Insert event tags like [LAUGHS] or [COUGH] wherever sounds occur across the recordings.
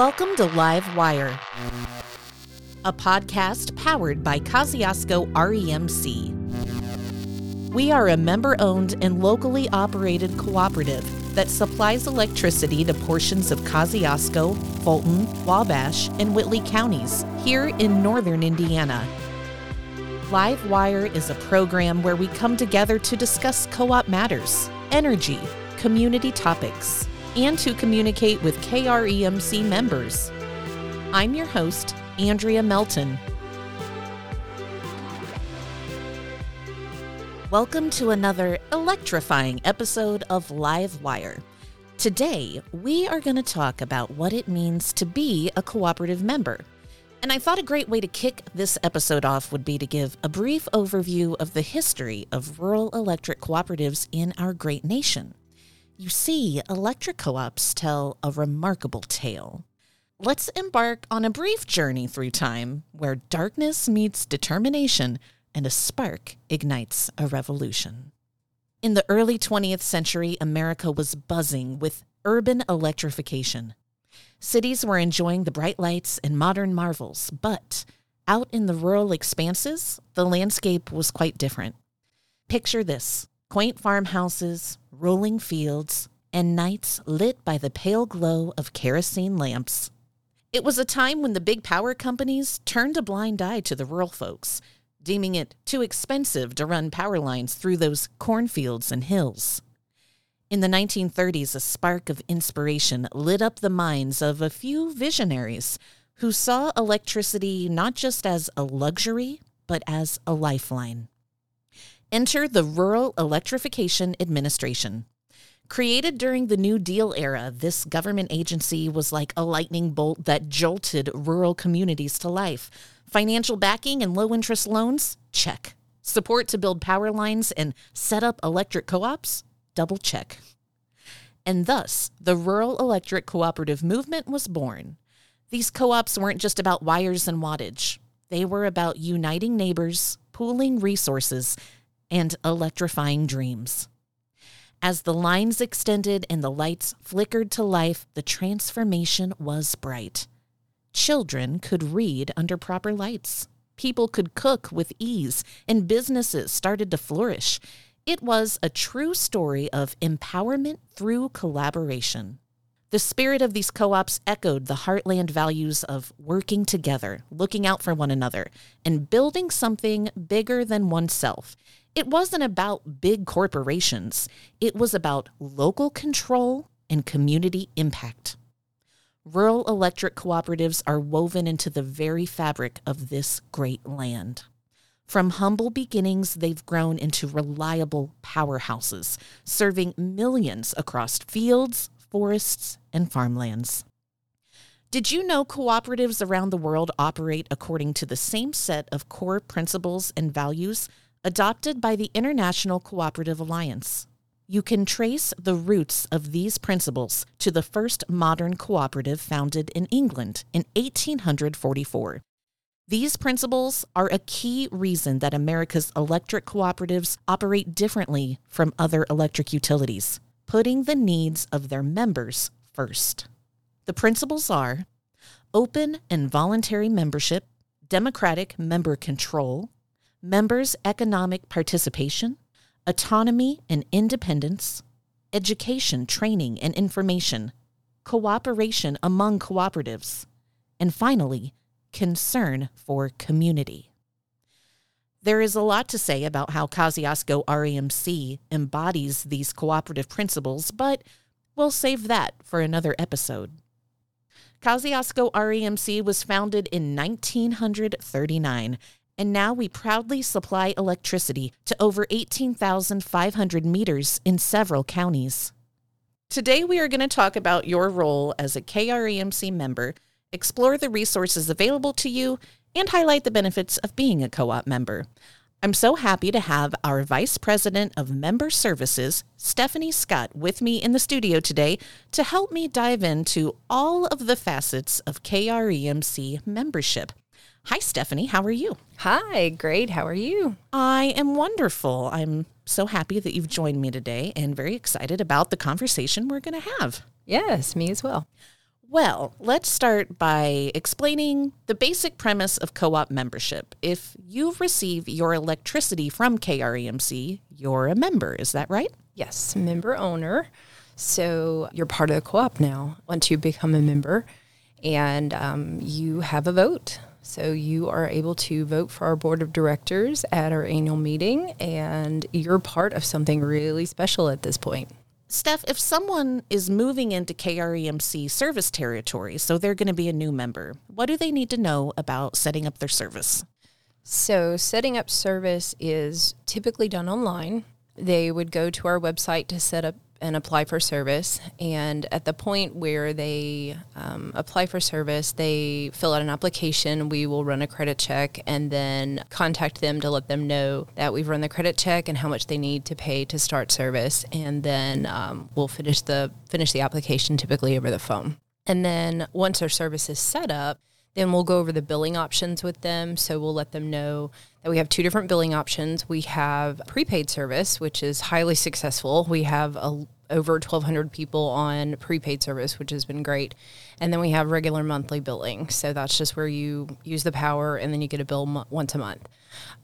Welcome to Live Wire, a podcast powered by Kosciuszko REMC. We are a member owned and locally operated cooperative that supplies electricity to portions of Kosciuszko, Fulton, Wabash, and Whitley counties here in northern Indiana. Live Wire is a program where we come together to discuss co op matters, energy, community topics, and to communicate with KREMC members. I'm your host, Andrea Melton. Welcome to another electrifying episode of Live Wire. Today, we are going to talk about what it means to be a cooperative member. And I thought a great way to kick this episode off would be to give a brief overview of the history of rural electric cooperatives in our great nation. You see, electric co ops tell a remarkable tale. Let's embark on a brief journey through time where darkness meets determination and a spark ignites a revolution. In the early 20th century, America was buzzing with urban electrification. Cities were enjoying the bright lights and modern marvels, but out in the rural expanses, the landscape was quite different. Picture this quaint farmhouses, rolling fields, and nights lit by the pale glow of kerosene lamps. It was a time when the big power companies turned a blind eye to the rural folks, deeming it too expensive to run power lines through those cornfields and hills. In the 1930s, a spark of inspiration lit up the minds of a few visionaries who saw electricity not just as a luxury, but as a lifeline. Enter the Rural Electrification Administration. Created during the New Deal era, this government agency was like a lightning bolt that jolted rural communities to life. Financial backing and low interest loans? Check. Support to build power lines and set up electric co ops? Double check. And thus, the Rural Electric Cooperative Movement was born. These co ops weren't just about wires and wattage, they were about uniting neighbors, pooling resources, and electrifying dreams. As the lines extended and the lights flickered to life, the transformation was bright. Children could read under proper lights. People could cook with ease, and businesses started to flourish. It was a true story of empowerment through collaboration. The spirit of these co ops echoed the heartland values of working together, looking out for one another, and building something bigger than oneself. It wasn't about big corporations, it was about local control and community impact. Rural electric cooperatives are woven into the very fabric of this great land. From humble beginnings, they've grown into reliable powerhouses, serving millions across fields, forests, and farmlands. Did you know cooperatives around the world operate according to the same set of core principles and values adopted by the International Cooperative Alliance. You can trace the roots of these principles to the first modern cooperative founded in England in 1844. These principles are a key reason that America's electric cooperatives operate differently from other electric utilities, putting the needs of their members first. The principles are open and voluntary membership, democratic member control, members' economic participation, autonomy and independence, education, training, and information, cooperation among cooperatives, and finally, concern for community. There is a lot to say about how Kosciuszko REMC embodies these cooperative principles, but we'll save that for another episode. Kosciuszko REMC was founded in 1939 and now we proudly supply electricity to over 18,500 meters in several counties. Today, we are going to talk about your role as a KREMC member, explore the resources available to you, and highlight the benefits of being a co op member. I'm so happy to have our Vice President of Member Services, Stephanie Scott, with me in the studio today to help me dive into all of the facets of KREMC membership. Hi, Stephanie. How are you? Hi, great. How are you? I am wonderful. I'm so happy that you've joined me today and very excited about the conversation we're going to have. Yes, me as well. Well, let's start by explaining the basic premise of co op membership. If you receive your electricity from KREMC, you're a member. Is that right? Yes, member owner. So you're part of the co op now once you become a member and um, you have a vote. So you are able to vote for our board of directors at our annual meeting, and you're part of something really special at this point. Steph, if someone is moving into KREMC service territory, so they're going to be a new member, what do they need to know about setting up their service? So, setting up service is typically done online. They would go to our website to set up and apply for service. And at the point where they um, apply for service, they fill out an application. We will run a credit check and then contact them to let them know that we've run the credit check and how much they need to pay to start service. And then um, we'll finish the finish the application typically over the phone. And then once our service is set up, then we'll go over the billing options with them. So we'll let them know that we have two different billing options. We have prepaid service, which is highly successful. We have a, over 1,200 people on prepaid service, which has been great. And then we have regular monthly billing. So that's just where you use the power and then you get a bill mo- once a month.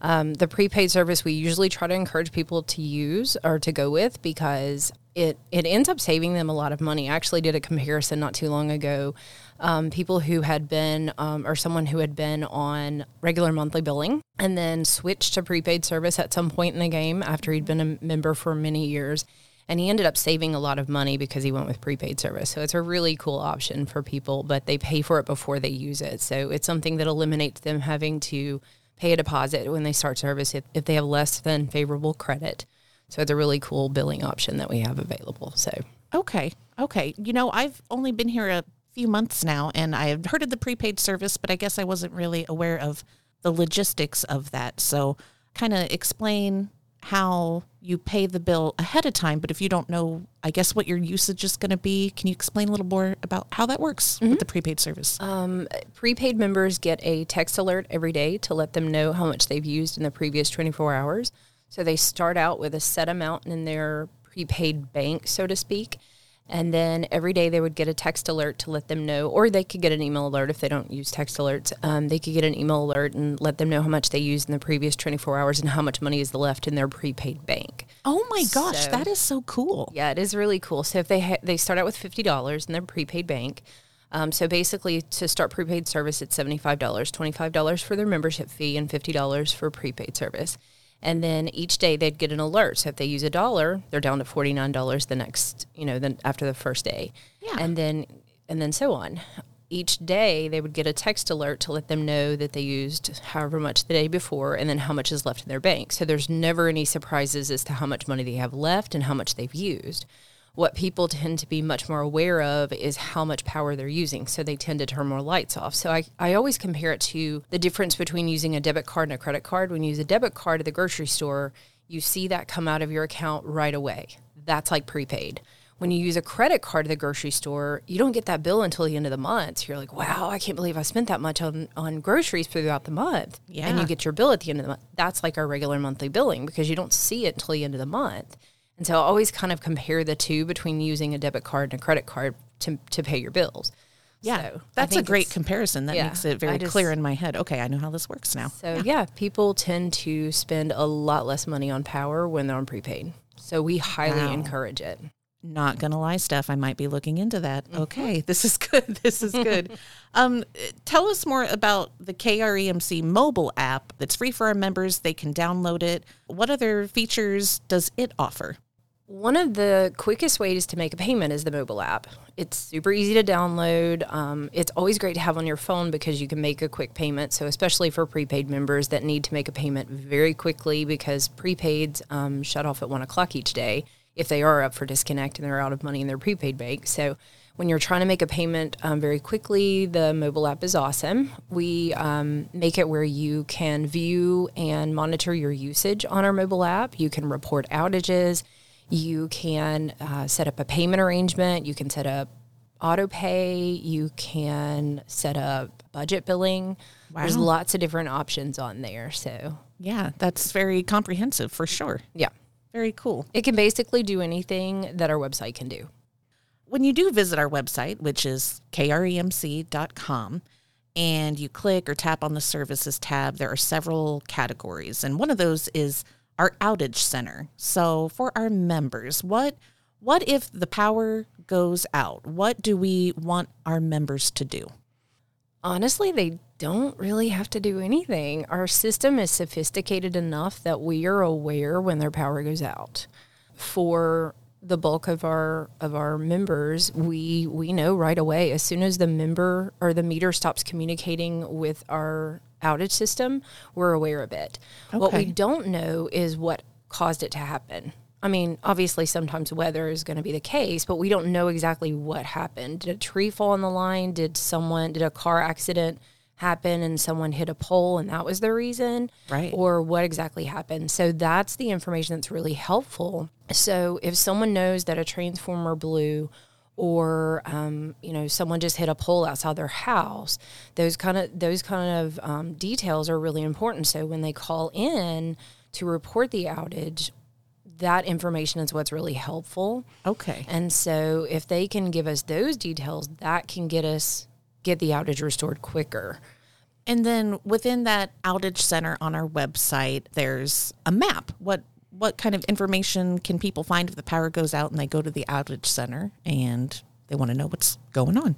Um, the prepaid service we usually try to encourage people to use or to go with because it it ends up saving them a lot of money. I actually did a comparison not too long ago. Um, people who had been um, or someone who had been on regular monthly billing and then switched to prepaid service at some point in the game after he'd been a member for many years. And he ended up saving a lot of money because he went with prepaid service. So it's a really cool option for people, but they pay for it before they use it. So it's something that eliminates them having to pay a deposit when they start service if, if they have less than favorable credit. So it's a really cool billing option that we have available. So Okay. Okay. You know, I've only been here a few months now and I have heard of the prepaid service, but I guess I wasn't really aware of the logistics of that. So, kind of explain how you pay the bill ahead of time, but if you don't know, I guess what your usage is going to be, can you explain a little more about how that works with the prepaid service? um, prepaid members get a text alert every day to let them know how much they've used in the previous 24 hours. So they start out with a set amount in their prepaid bank, so to speak. And then every day they would get a text alert to let them know, or they could get an email alert if they don't use text alerts. Um, they could get an email alert and let them know how much they used in the previous 24 hours and how much money is left in their prepaid bank. oh my gosh, so- that is so cool. Yeah, it is really cool. So if they ha- they start out with fifty dollars in their prepaid bank. Um, so basically, to start prepaid service, it's seventy five dollars, twenty five dollars for their membership fee, and fifty dollars for prepaid service. And then each day they'd get an alert. So if they use a dollar, they're down to forty nine dollars the next, you know, then after the first day. Yeah. And then and then so on. Each day they would get a text alert to let them know that they used however much the day before and then how much is left in their bank. So there's never any surprises as to how much money they have left and how much they've used. What people tend to be much more aware of is how much power they're using. So they tend to turn more lights off. So I, I always compare it to the difference between using a debit card and a credit card. When you use a debit card at the grocery store, you see that come out of your account right away. That's like prepaid. When you use a credit card at the grocery store, you don't get that bill until the end of the month. So you're like, wow, I can't believe I spent that much on, on groceries throughout the month. Yeah. And you get your bill at the end of the month. That's like our regular monthly billing because you don't see it until the end of the month. And so I always kind of compare the two between using a debit card and a credit card to, to pay your bills. Yeah, So that's a great comparison. That yeah, makes it very just- clear in my head. Okay, I know how this works now. So yeah. people tend to spend a lot less money on power when they're on prepaid. So we highly Wow. encourage it. Not gonna lie, Steph. I might be looking into that. Mm-hmm. Okay, [LAUGHS] this is good. This is good. [LAUGHS] um, tell us more about the KREMC mobile app. That's free for our members. They can download it. What other features does it offer? One of the quickest ways to make a payment is the mobile app. It's super easy to download. Um, it's always great to have on your phone because you can make a quick payment. So, especially for prepaid members that need to make a payment very quickly because prepaids um, shut off at one o'clock each day if they are up for disconnect and they're out of money in their prepaid bank. So, when you're trying to make a payment um, very quickly, the mobile app is awesome. We um, make it where you can view and monitor your usage on our mobile app. You can report outages. You can uh, set up a payment arrangement. You can set up auto pay. You can set up budget billing. Wow. There's lots of different options on there. So, Yeah, that's very comprehensive for sure. yeah, Very cool. it can basically do anything that our website can do. when you do visit our website, which is kremc.com, and you click or tap on the services tab, there are several categories. And one of those is our outage center. So for our members, what what if the power goes out? What do we want our members to do? Honestly, they don't really have to do anything. Our system is sophisticated enough that we are aware when their power goes out. For the bulk of our of our members, we we know right away as soon as the member or the meter stops communicating with our outage system, we're aware of it. Okay. What we don't know is what caused it to happen. I mean, obviously, sometimes weather is going to be the case, but we don't know exactly what happened. Did a tree fall on the line? Did someone, did a car accident happen and someone hit a pole and that was the reason? Right. Or what exactly happened? So that's the information that's really helpful. So if someone knows that a transformer blew, or um, you know someone just hit a pole outside their house those kind of those kind of um, details are really important so when they call in to report the outage that information is what's really helpful. Okay. And so if they can give us those details, that can get us get the outage restored quicker. And then within that outage center on our website, there's a map. What what kind of information can people find if the power goes out and they go to the outage center and they want to know what's going on?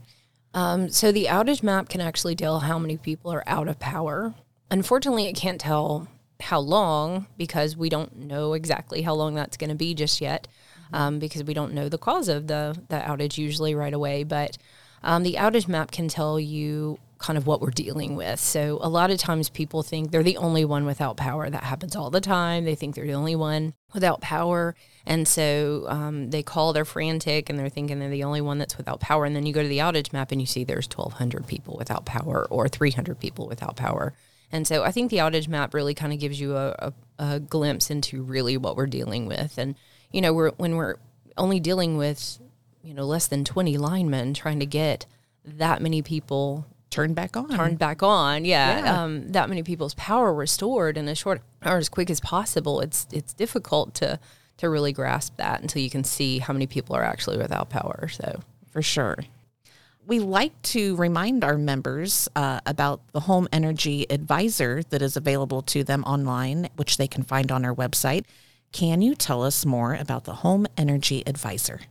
Um, so the outage map can actually tell how many people are out of power. Unfortunately, it can't tell how long because we don't know exactly how long that's going to be just yet um, because we don't know the cause of the, the outage usually right away. But um, the outage map can tell you kind of what we're dealing with. So a lot of times people think they're the only one without power. That happens all the time. They think they're the only one without power. And so um, they call, they're frantic, and they're thinking they're the only one that's without power. And then you go to the outage map and you see there's 1,200 people without power or 300 people without power. And so I think the outage map really kind of gives you a, a, a, glimpse into really what we're dealing with. And, you know, we're, when we're only dealing with, you know, less than 20 linemen trying to get that many people turned back on, turned back on. Yeah. yeah. Um, that many people's power restored in a short or as quick as possible. It's, it's difficult to, to really grasp that until you can see how many people are actually without power. So for sure we like to remind our members uh, about the Home Energy Advisor that is available to them online, which they can find on our website. Can you tell us more about the Home Energy Advisor?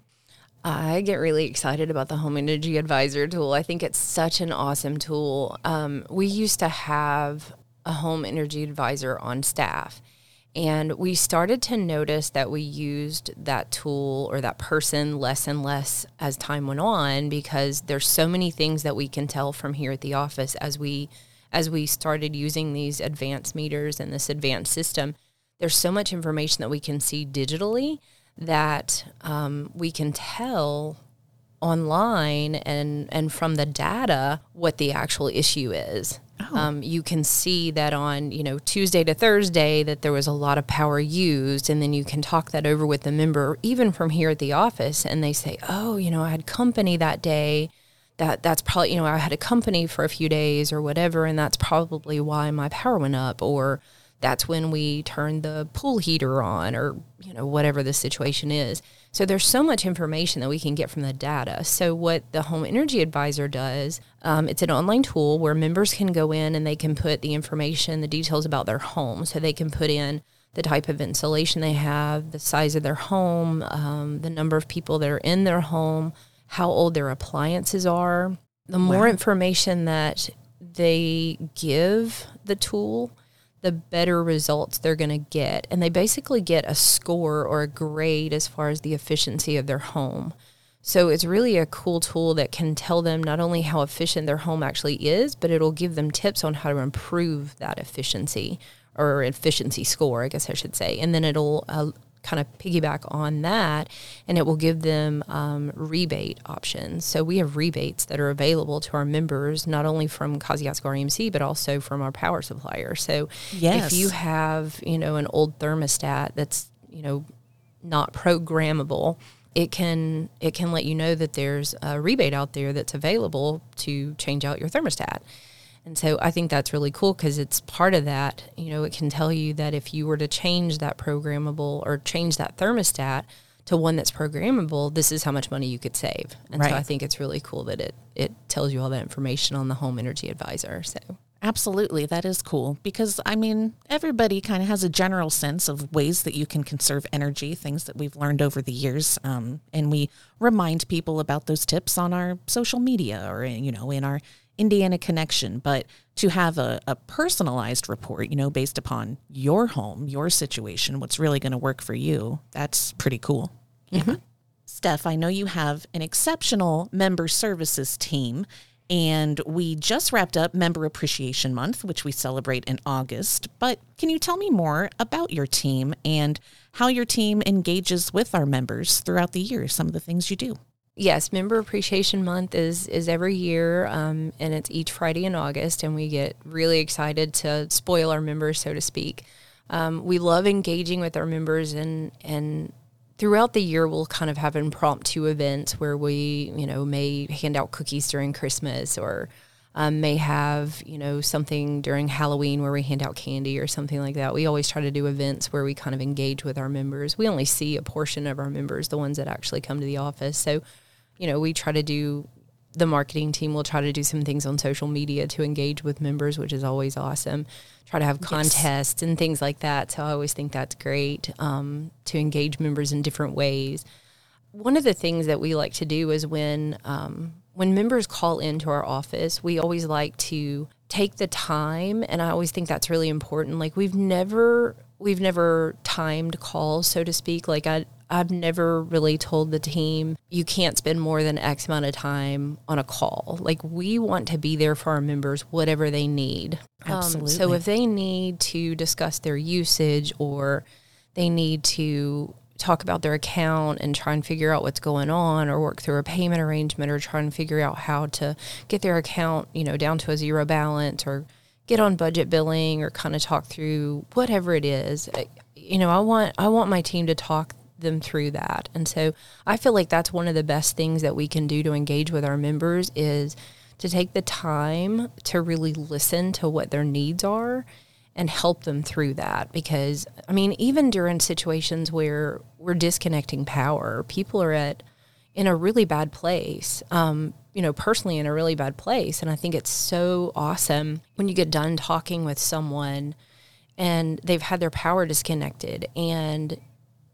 I get really excited about the Home Energy Advisor tool. I think it's such an awesome tool. Um, we used to have a Home Energy Advisor on staff. And we started to notice that we used that tool or that person less and less as time went on because there's so many things that we can tell from here at the office as we as we started using these advanced meters and this advanced system. There's so much information that we can see digitally that um, we can tell online and and from the data what the actual issue is. Oh. Um, you can see that on you know Tuesday to Thursday that there was a lot of power used, and then you can talk that over with the member even from here at the office, and they say, oh, you know, I had company that day. That that's probably you know I had a company for a few days or whatever, and that's probably why my power went up, or that's when we turn the pool heater on, or you know whatever the situation is. So there's so much information that we can get from the data. So what the Home Energy Advisor does, um, it's an online tool where members can go in and they can put the information, the details about their home. So they can put in the type of insulation they have, the size of their home, um, the number of people that are in their home, how old their appliances are. The more wow. information that they give the tool, the better results they're going to get. And they basically get a score or a grade as far as the efficiency of their home. So it's really a cool tool that can tell them not only how efficient their home actually is, but it'll give them tips on how to improve that efficiency or efficiency score, I guess I should say. And then it'll uh, kind of piggyback on that and it will give them um, rebate options. So we have rebates that are available to our members, not only from Kosciuszko RMC, but also from our power supplier. So yes. if you have, you know, an old thermostat that's, you know, not programmable, it can it can let you know that there's a rebate out there that's available to change out your thermostat. And so I think that's really cool because it's part of that. You know, it can tell you that if you were to change that programmable or change that thermostat to one that's programmable, this is how much money you could save. And Right. so I think it's really cool that it it tells you all that information on the home energy advisor. So Absolutely, that is cool because I mean, everybody kind of has a general sense of ways that you can conserve energy, things that we've learned over the years, um, and we remind people about those tips on our social media or you know in our Indiana connection. But to have a, a personalized report, you know, based upon your home, your situation, what's really going to work for you, that's pretty cool. Yeah. Mm-hmm. Steph, I know you have an exceptional member services team, and we just wrapped up Member Appreciation Month, which we celebrate in August. But can you tell me more about your team and how your team engages with our members throughout the year, some of the things you do? Yes, Member Appreciation Month is is every year, um, and it's each Friday in August, and we get really excited to spoil our members, so to speak. Um, we love engaging with our members, and and throughout the year, we'll kind of have impromptu events where we, you know, may hand out cookies during Christmas, or um, may have you know something during Halloween where we hand out candy or something like that. We always try to do events where we kind of engage with our members. We only see a portion of our members, the ones that actually come to the office, so you know, we try to do the marketing team will try to do some things on social media to engage with members, which is always awesome. Try to have contests and things like that. So I always think that's great um, to engage members in different ways. One of the things that we like to do is when um, when members call into our office, we always like to take the time, and I always think that's really important. Like we've never we've never timed calls, so to speak. Like I I've never really told the team you can't spend more than X amount of time on a call. Like we want to be there for our members, whatever they need. Um, so if they need to discuss their usage or they need to talk about their account and try and figure out what's going on or work through a payment arrangement or try and figure out how to get their account, you know, down to a zero balance or get on budget billing or kind of talk through whatever it is. Uh, You know, I want I want my team to talk them through that. And so I feel like that's one of the best things that we can do to engage with our members is to take the time to really listen to what their needs are and help them through that because I mean even during situations where we're disconnecting power, people are at in a really bad place. Um, you know, personally in a really bad place. And I think it's so awesome when you get done talking with someone and they've had their power disconnected and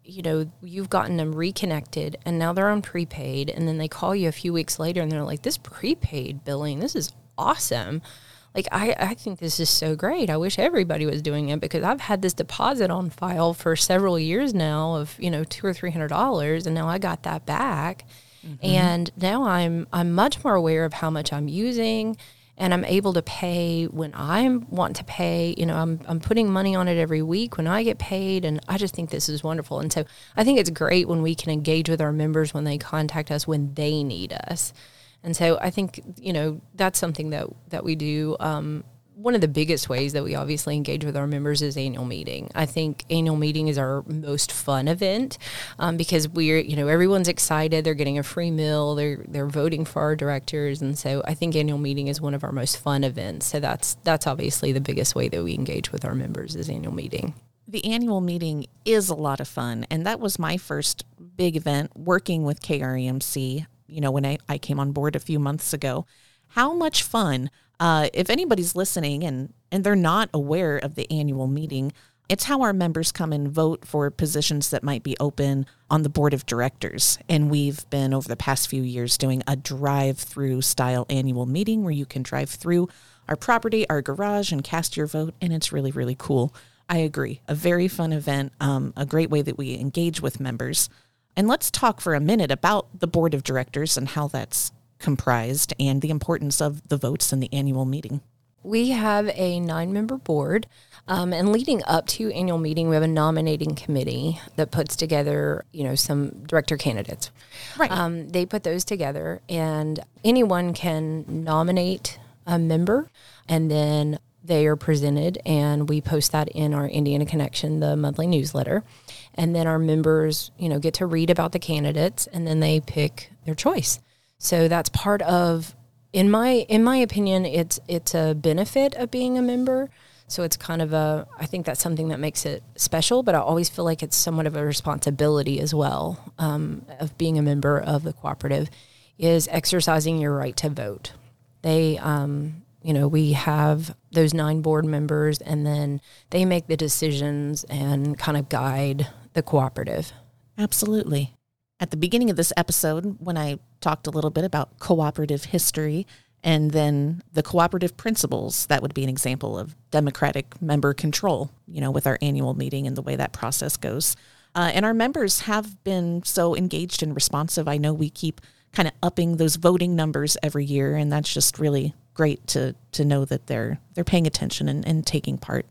you know, you've gotten them reconnected and now they're on prepaid. And then they call you a few weeks later and they're like, this prepaid billing, this is awesome. Like, I, I think this is so great. I wish everybody was doing it because I've had this deposit on file for several years now of, you know, two or three hundred dollars and now I got that back. Mm-hmm. And now I'm I'm much more aware of how much I'm using and I'm able to pay when I want to pay. You know, I'm I'm putting money on it every week when I get paid, and I just think this is wonderful. And so I think it's great when we can engage with our members when they contact us when they need us. And so I think you know that's something that that we do. Um, one of the biggest ways that we obviously engage with our members is annual meeting. I think annual meeting is our most fun event um, because we're, you know, everyone's excited. They're getting a free meal. They're they're voting for our directors, and so I think annual meeting is one of our most fun events. So that's that's obviously the biggest way that we engage with our members is annual meeting. The annual meeting is a lot of fun. And that was my first big event working with KREMC, you know, when I, I came on board a few months ago. How much fun. Uh, if anybody's listening and, and they're not aware of the annual meeting, it's how our members come and vote for positions that might be open on the board of directors. And we've been over the past few years doing a drive through style annual meeting where you can drive through our property, our garage, and cast your vote. And it's really, really cool. I agree. A very fun event, um, a great way that we engage with members. And let's talk for a minute about the board of directors and how that's comprised and the importance of the votes in the annual meeting. We have a nine member board. Um, and leading up to annual meeting, we have a nominating committee that puts together, you know, some director candidates. Right. Um, they put those together, and anyone can nominate a member, and then they are presented, and we post that in our Indiana Connection, the monthly newsletter. And then our members, you know, get to read about the candidates, and then they pick their choice. So that's part of in my in my opinion it's it's a benefit of being a member So it's kind of a, I think that's something that makes it special, but I always feel like it's somewhat of a responsibility as well um, of being a member of the cooperative is exercising your right to vote. They, um, you know, we have those nine board members and then they make the decisions and kind of guide the cooperative. Absolutely. At the beginning of this episode, when I talked a little bit about cooperative history and then the cooperative principles, that would be an example of democratic member control, you know, with our annual meeting and the way that process goes. Uh, and our members have been so engaged and responsive. I know we keep kind of upping those voting numbers every year, and that's just really great to to know that they're they're paying attention and, and taking part.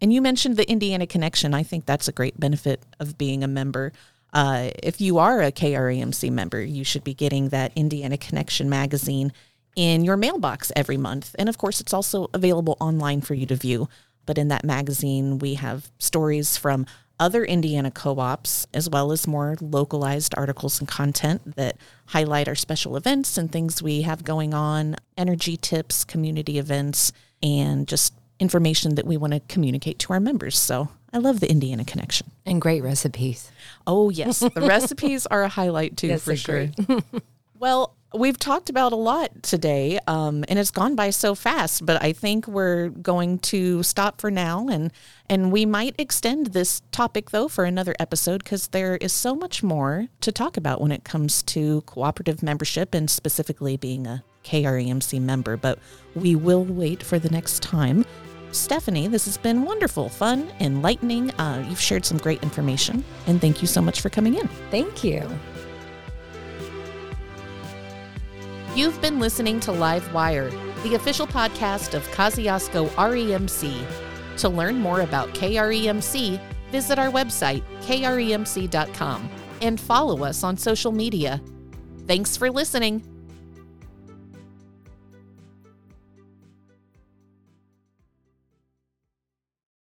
And you mentioned the Indiana connection. I think that's a great benefit of being a member. Uh, if you are a KREMC member, you should be getting that Indiana Connection magazine in your mailbox every month. And of course, it's also available online for you to view. But in that magazine, we have stories from other Indiana co ops, as well as more localized articles and content that highlight our special events and things we have going on, energy tips, community events, and just information that we want to communicate to our members. So I love the Indiana connection. And great recipes. Oh, yes. The [LAUGHS] recipes are a highlight too, Yes, for sure. [LAUGHS] Well, we've talked about a lot today, um, and it's gone by so fast. But I think we're going to stop for now, and and we might extend this topic though for another episode because there is so much more to talk about when it comes to cooperative membership and specifically being a KREMC member. But we will wait for the next time. Stephanie, this has been wonderful, fun, enlightening. Uh, you've shared some great information, and thank you so much for coming in. Thank you. You've been listening to Live Wire, the official podcast of Kosciuszko REMC. To learn more about KREMC, visit our website, kremc.com, and follow us on social media. Thanks for listening.